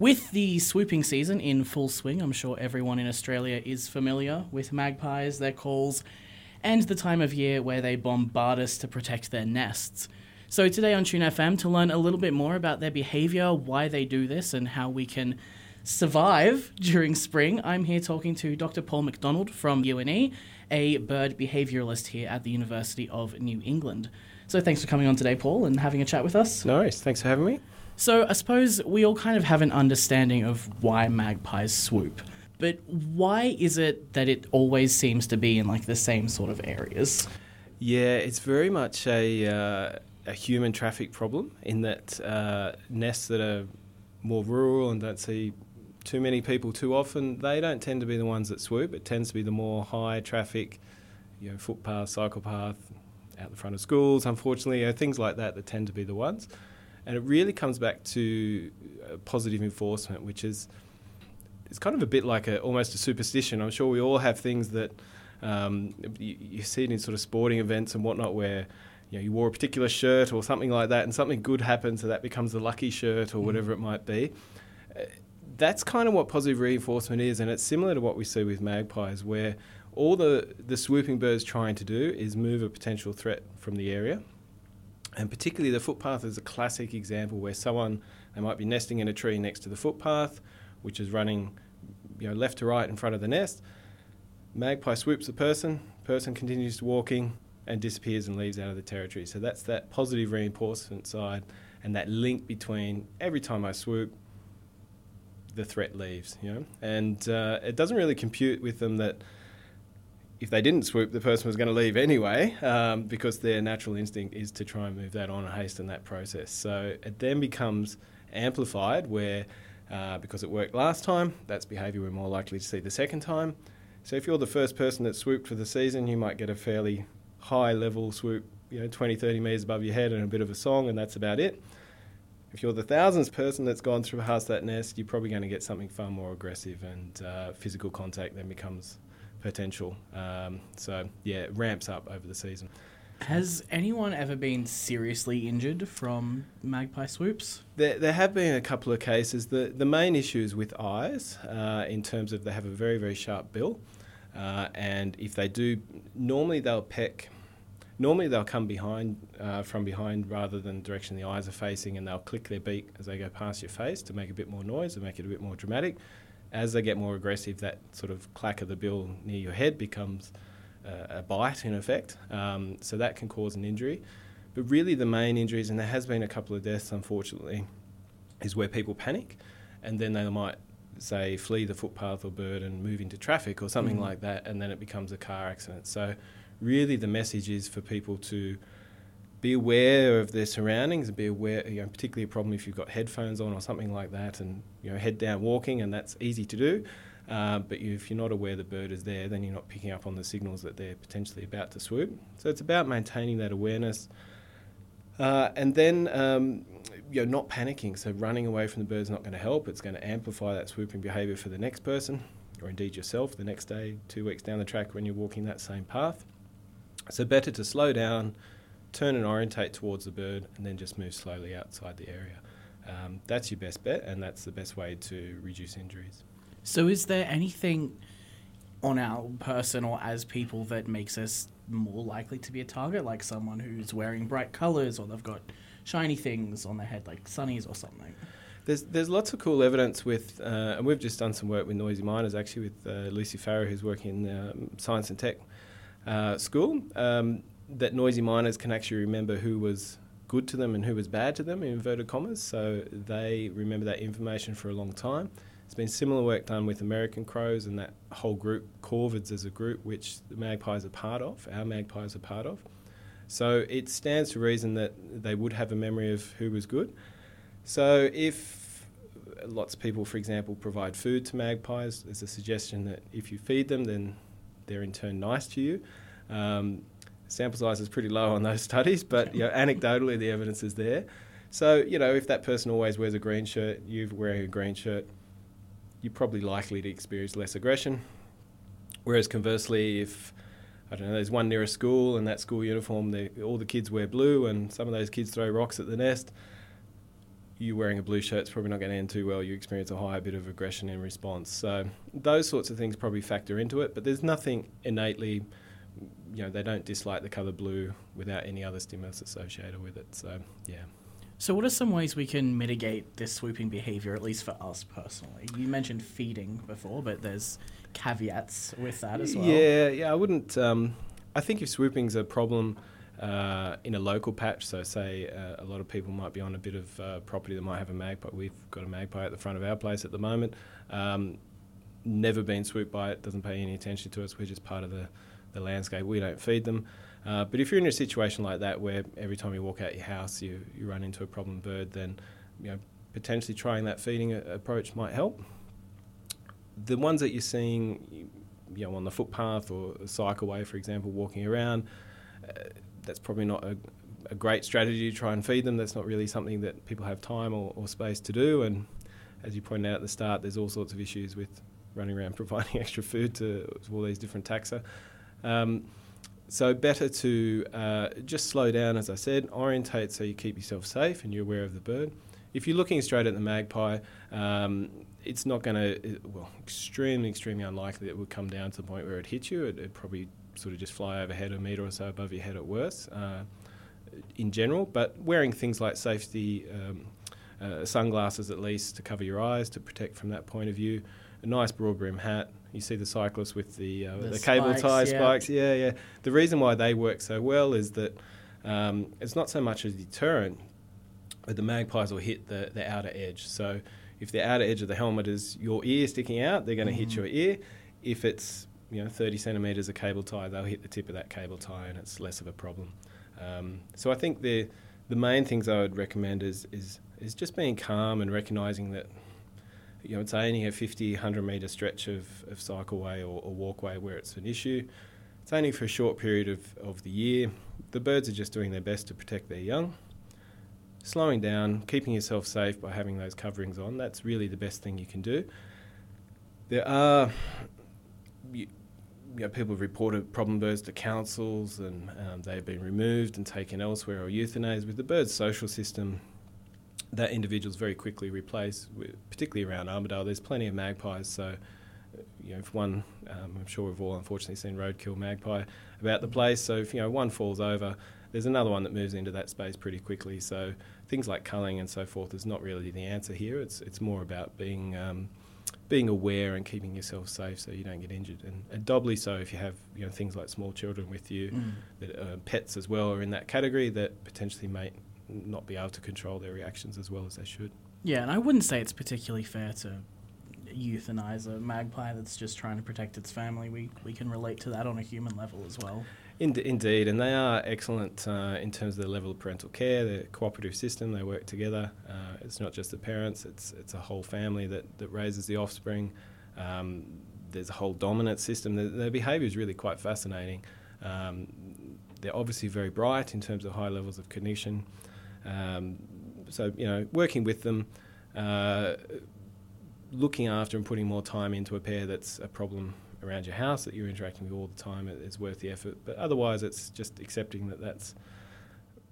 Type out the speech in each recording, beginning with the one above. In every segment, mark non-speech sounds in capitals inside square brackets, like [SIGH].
With the swooping season in full swing, I'm sure everyone in Australia is familiar with magpies, their calls, and the time of year where they bombard us to protect their nests. So, today on Tune FM, to learn a little bit more about their behaviour, why they do this, and how we can survive [LAUGHS] during spring, I'm here talking to Dr. Paul McDonald from UNE, a bird behaviouralist here at the University of New England. So, thanks for coming on today, Paul, and having a chat with us. Worries. Thanks for having me. So I suppose we all kind of have an understanding of why magpies swoop. But why is it that it always seems to be in like the same sort of areas? Yeah, it's very much a, uh, a human traffic problem in that uh, nests that are more rural and don't see too many people too often, they don't tend to be the ones that swoop. It tends to be the more high traffic, you know, footpath, cycle path, out the front of schools, unfortunately, you know, things like that that tend to be the ones. And it really comes back to uh, positive enforcement, which is it's kind of a bit like a almost a superstition. I'm sure we all have things that um, you, you, see it in sort of sporting events and whatnot, where you know you wore a particular shirt or something like that, and something good happens, so that becomes the lucky shirt or mm. whatever it might be. Uh, that's kind of what positive reinforcement is, and it's similar to what we see with magpies, where all the, the swooping birds trying to do is move a potential threat from the area and particularly the footpath is a classic example where someone they might be nesting in a tree next to the footpath, which is running you know left to right in front of the nest. Magpie swoops the person, person continues walking and disappears and leaves out of the territory. So that's that positive reinforcement side and that link between every time I swoop, the threat leaves, you know. And uh, it doesn't really compute with them that if they didn't swoop, the person was going to leave anyway, um, because their natural instinct is to try and move that on and hasten that process. So it then becomes amplified where, uh, because it worked last time, that's behaviour we're more likely to see the second time. So if you're the first person that swooped for the season, you might get a fairly high level swoop, you know, 20, 30 metres above your head and a bit of a song, and that's about it. If you're the thousandth person that's gone through past that nest, you're probably going to get something far more aggressive, and uh, physical contact then becomes potential. Um, so yeah, it ramps up over the season. Has anyone ever been seriously injured from magpie swoops? There, there have been a couple of cases. The, the main issue is with eyes, uh, in terms of they have a very, very sharp bill. Uh, and if they do, normally they'll peck. Normally they'll come behind, uh, from behind rather than the direction the eyes are facing, and they'll click their beak as they go past your face to make a bit more noise and make it a bit more dramatic as they get more aggressive, that sort of clack of the bill near your head becomes uh, a bite in effect. Um, so that can cause an injury. But really, the main injuries, and there has been a couple of deaths unfortunately, is where people panic and then they might say flee the footpath or bird and move into traffic or something mm. like that, and then it becomes a car accident. So, really, the message is for people to be aware of their surroundings and be aware, you know, particularly a problem if you've got headphones on or something like that, and you know, head down walking, and that's easy to do. Uh, but you, if you're not aware the bird is there, then you're not picking up on the signals that they're potentially about to swoop. So it's about maintaining that awareness, uh, and then um, you know, not panicking. So running away from the bird is not going to help. It's going to amplify that swooping behaviour for the next person, or indeed yourself, the next day, two weeks down the track when you're walking that same path. So better to slow down turn and orientate towards the bird, and then just move slowly outside the area. Um, that's your best bet, and that's the best way to reduce injuries. So, is there anything on our person or as people that makes us more likely to be a target, like someone who's wearing bright colours or they've got shiny things on their head, like sunnies or something? There's there's lots of cool evidence with, uh, and we've just done some work with noisy miners actually with uh, Lucy Farrow, who's working in um, science and tech uh, school. Um, that noisy miners can actually remember who was good to them and who was bad to them, in inverted commas. So they remember that information for a long time. There's been similar work done with American crows and that whole group, corvids as a group, which the magpies are part of, our magpies are part of. So it stands to reason that they would have a memory of who was good. So if lots of people, for example, provide food to magpies, there's a suggestion that if you feed them, then they're in turn nice to you. Um, sample size is pretty low on those [LAUGHS] studies, but you know, anecdotally the evidence is there. So you know, if that person always wears a green shirt, you're wearing a green shirt, you're probably likely to experience less aggression. Whereas conversely, if I don't know, there's one near a school and that school uniform, all the kids wear blue, and some of those kids throw rocks at the nest. you wearing a blue shirt is probably not going to end too well. You experience a higher bit of aggression in response. So those sorts of things probably factor into it. But there's nothing innately, you know, they don't dislike the colour blue without any other stimulus associated with it. So yeah. So, what are some ways we can mitigate this swooping behaviour, at least for us personally? You mentioned feeding before, but there's caveats with that as well. Yeah, yeah. I wouldn't. Um, I think if swooping's a problem uh, in a local patch, so say uh, a lot of people might be on a bit of uh, property that might have a magpie. We've got a magpie at the front of our place at the moment. Um, never been swooped by it. Doesn't pay any attention to us. We're just part of the, the landscape. We don't feed them. Uh, but if you're in a situation like that where every time you walk out your house you, you run into a problem bird, then you know potentially trying that feeding a- approach might help. The ones that you're seeing, you know, on the footpath or a cycleway, for example, walking around, uh, that's probably not a, a, great strategy to try and feed them. That's not really something that people have time or, or space to do. And as you pointed out at the start, there's all sorts of issues with running around [LAUGHS] providing extra food to, to all these different taxa. Um, so better to uh, just slow down, as I said, orientate so you keep yourself safe and you're aware of the bird. If you're looking straight at the magpie, um, it's not going to, well, extremely, extremely unlikely it would come down to the point where it hits you. It, would probably sort of just fly overhead a metre or so above your head at worst uh, in general. But wearing things like safety um, uh, sunglasses at least to cover your eyes to protect from that point of view, a nice broad brim hat, you see the cyclists with the uh, the, the cable tie yeah. spikes. Yeah, yeah. The reason why they work so well is that um, it's not so much a deterrent, but the magpies will hit the, the outer edge. So if the outer edge of the helmet is your ear sticking out, they're going to mm-hmm. hit your ear. If it's you know 30 centimeters of cable tie, they'll hit the tip of that cable tie, and it's less of a problem. Um, so I think the the main things I would recommend is is is just being calm and recognizing that you know, it's only a 50, 100 metre stretch of, of cycleway or, or, walkway where it's an issue. It's only for a short period of, of the year. The birds are just doing their best to protect their young. Slowing down, keeping yourself safe by having those coverings on, that's really the best thing you can do. There are, you, you know, people have reported problem birds to councils and um, they've been removed and taken elsewhere or euthanized. With the bird's social system, that individual's very quickly replaced, particularly around Armidale. There's plenty of magpies, so you know, if one, um, I'm sure we've all unfortunately seen roadkill magpie about the place. So if you know one falls over, there's another one that moves into that space pretty quickly. So things like culling and so forth is not really the answer here. It's it's more about being um, being aware and keeping yourself safe so you don't get injured, and, and doubly so if you have you know things like small children with you, mm. that uh, pets as well are in that category that potentially may not be able to control their reactions as well as they should. Yeah, and I wouldn't say it's particularly fair to euthanize a magpie that's just trying to protect its family. We we can relate to that on a human level as well. Indeed, and they are excellent uh, in terms of the level of parental care, the cooperative system. They work together. Uh, it's not just the parents; it's it's a whole family that, that raises the offspring. Um, there's a whole dominant system. The, their behaviour is really quite fascinating. Um, they're obviously very bright in terms of high levels of cognition. Um, so, you know, working with them, uh, looking after and putting more time into a pair that's a problem around your house that you're interacting with all the time is worth the effort. But otherwise, it's just accepting that that's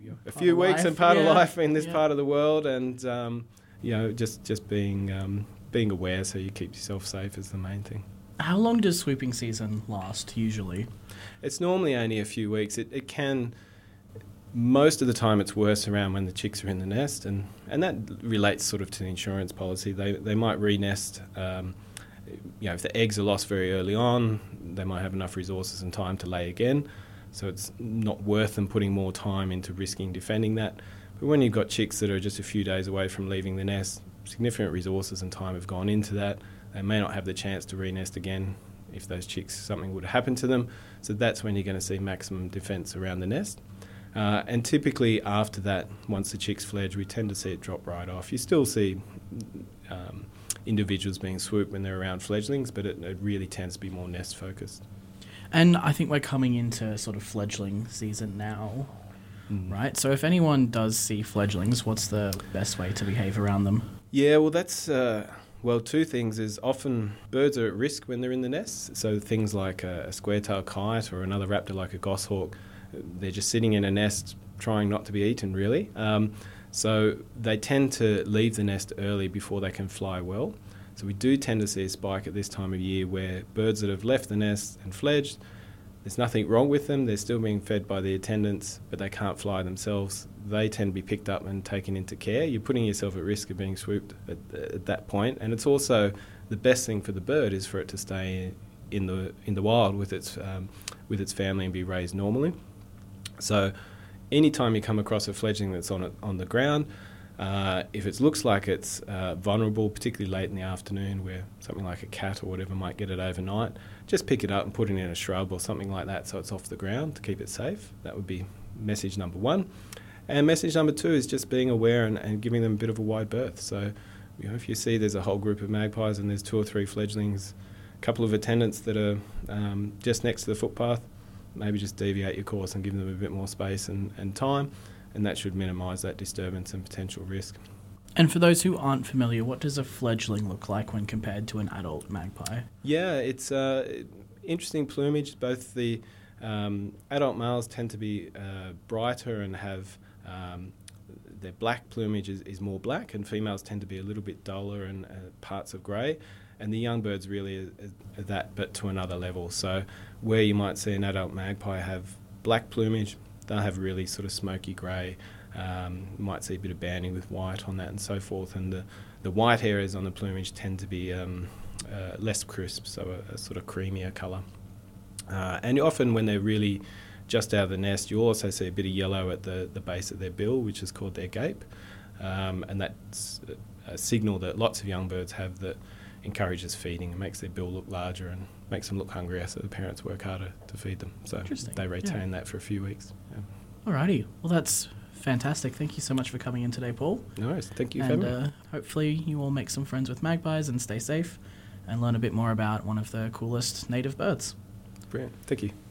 you know, a few weeks life, and part yeah. of life in this yeah. part of the world, and um, you know, just just being um, being aware so you keep yourself safe is the main thing. How long does swooping season last usually? It's normally only a few weeks. It, it can most of the time it's worse around when the chicks are in the nest, and, and that relates sort of to the insurance policy. They, they might re-nest, um, you know, if the eggs are lost very early on, they might have enough resources and time to lay again. So it's not worth them putting more time into risking defending that. But when you've got chicks that are just a few days away from leaving the nest, significant resources and time have gone into that. They may not have the chance to re-nest again if those chicks something would happen to them. So that's when you're going to see maximum defence around the nest. Uh, and typically after that, once the chicks fledge, we tend to see it drop right off. You still see um, individuals being swooped when they're around fledglings, but it, it really tends to be more nest focused. And I think we're coming into sort of fledgling season now, mm. right? So if anyone does see fledglings, what's the best way to behave around them? Yeah, well, that's. Uh, well, two things is often birds are at risk when they're in the nest. So things like a, a square-tailed kite or another raptor like a goshawk they're just sitting in a nest trying not to be eaten, really. Um, So they tend to leave the nest early before they can fly well. So we do tend to see a spike at this time of year where birds that have left the nest and fledged, there's nothing wrong with them. They're still being fed by the attendants, but they can't fly themselves. They tend to be picked up and taken into care. You're putting yourself at risk of being swooped at, at that point. and it's also the best thing for the bird is for it to stay in the in the wild with its um, with its family and be raised normally. So, anytime you come across a fledgling that's on it, on the ground, uh, if it looks like it's uh, vulnerable, particularly late in the afternoon, where something like a cat or whatever might get it overnight, just pick it up and put it in a shrub or something like that so it's off the ground to keep it safe. That would be message number one. And message number two is just being aware and, and giving them a bit of a wide berth. So, you know, if you see there's a whole group of magpies and there's two or three fledglings, a couple of attendants that are um, just next to the footpath, maybe just deviate your course and give them a bit more space and, and time, and that should minimise that disturbance and potential risk. And for those who aren't familiar, what does a fledgling look like when compared to an adult magpie? Yeah, it's uh, interesting plumage. Both the um, adult males tend to be uh, brighter and have um, their black plumage is, is, more black, and females tend to be a little bit duller and uh, parts of grey. And the young birds really are, that, but to another level. So, where you might see an adult magpie have black plumage, they'll have really sort of smoky grey. Um, might see a bit of banding with white on that and so forth. And the, the white areas on the plumage tend to be um, uh, less crisp, so a, a sort of creamier colour. Uh, and often when they're really just out of the nest, you also see a bit of yellow at the, the base of their bill, which is called their gape. Um, and that's a signal that lots of young birds have that encourages feeding and makes their bill look larger and makes them look hungrier, so the parents work harder to feed them. So they retain yeah. that for a few weeks. Yeah. Alrighty, well that's fantastic. Thank you so much for coming in today, Paul. No worries. Thank you and, uh, hopefully you all make some friends with magpies and stay safe and learn a bit more about one of the coolest native birds. Brilliant. Thank you.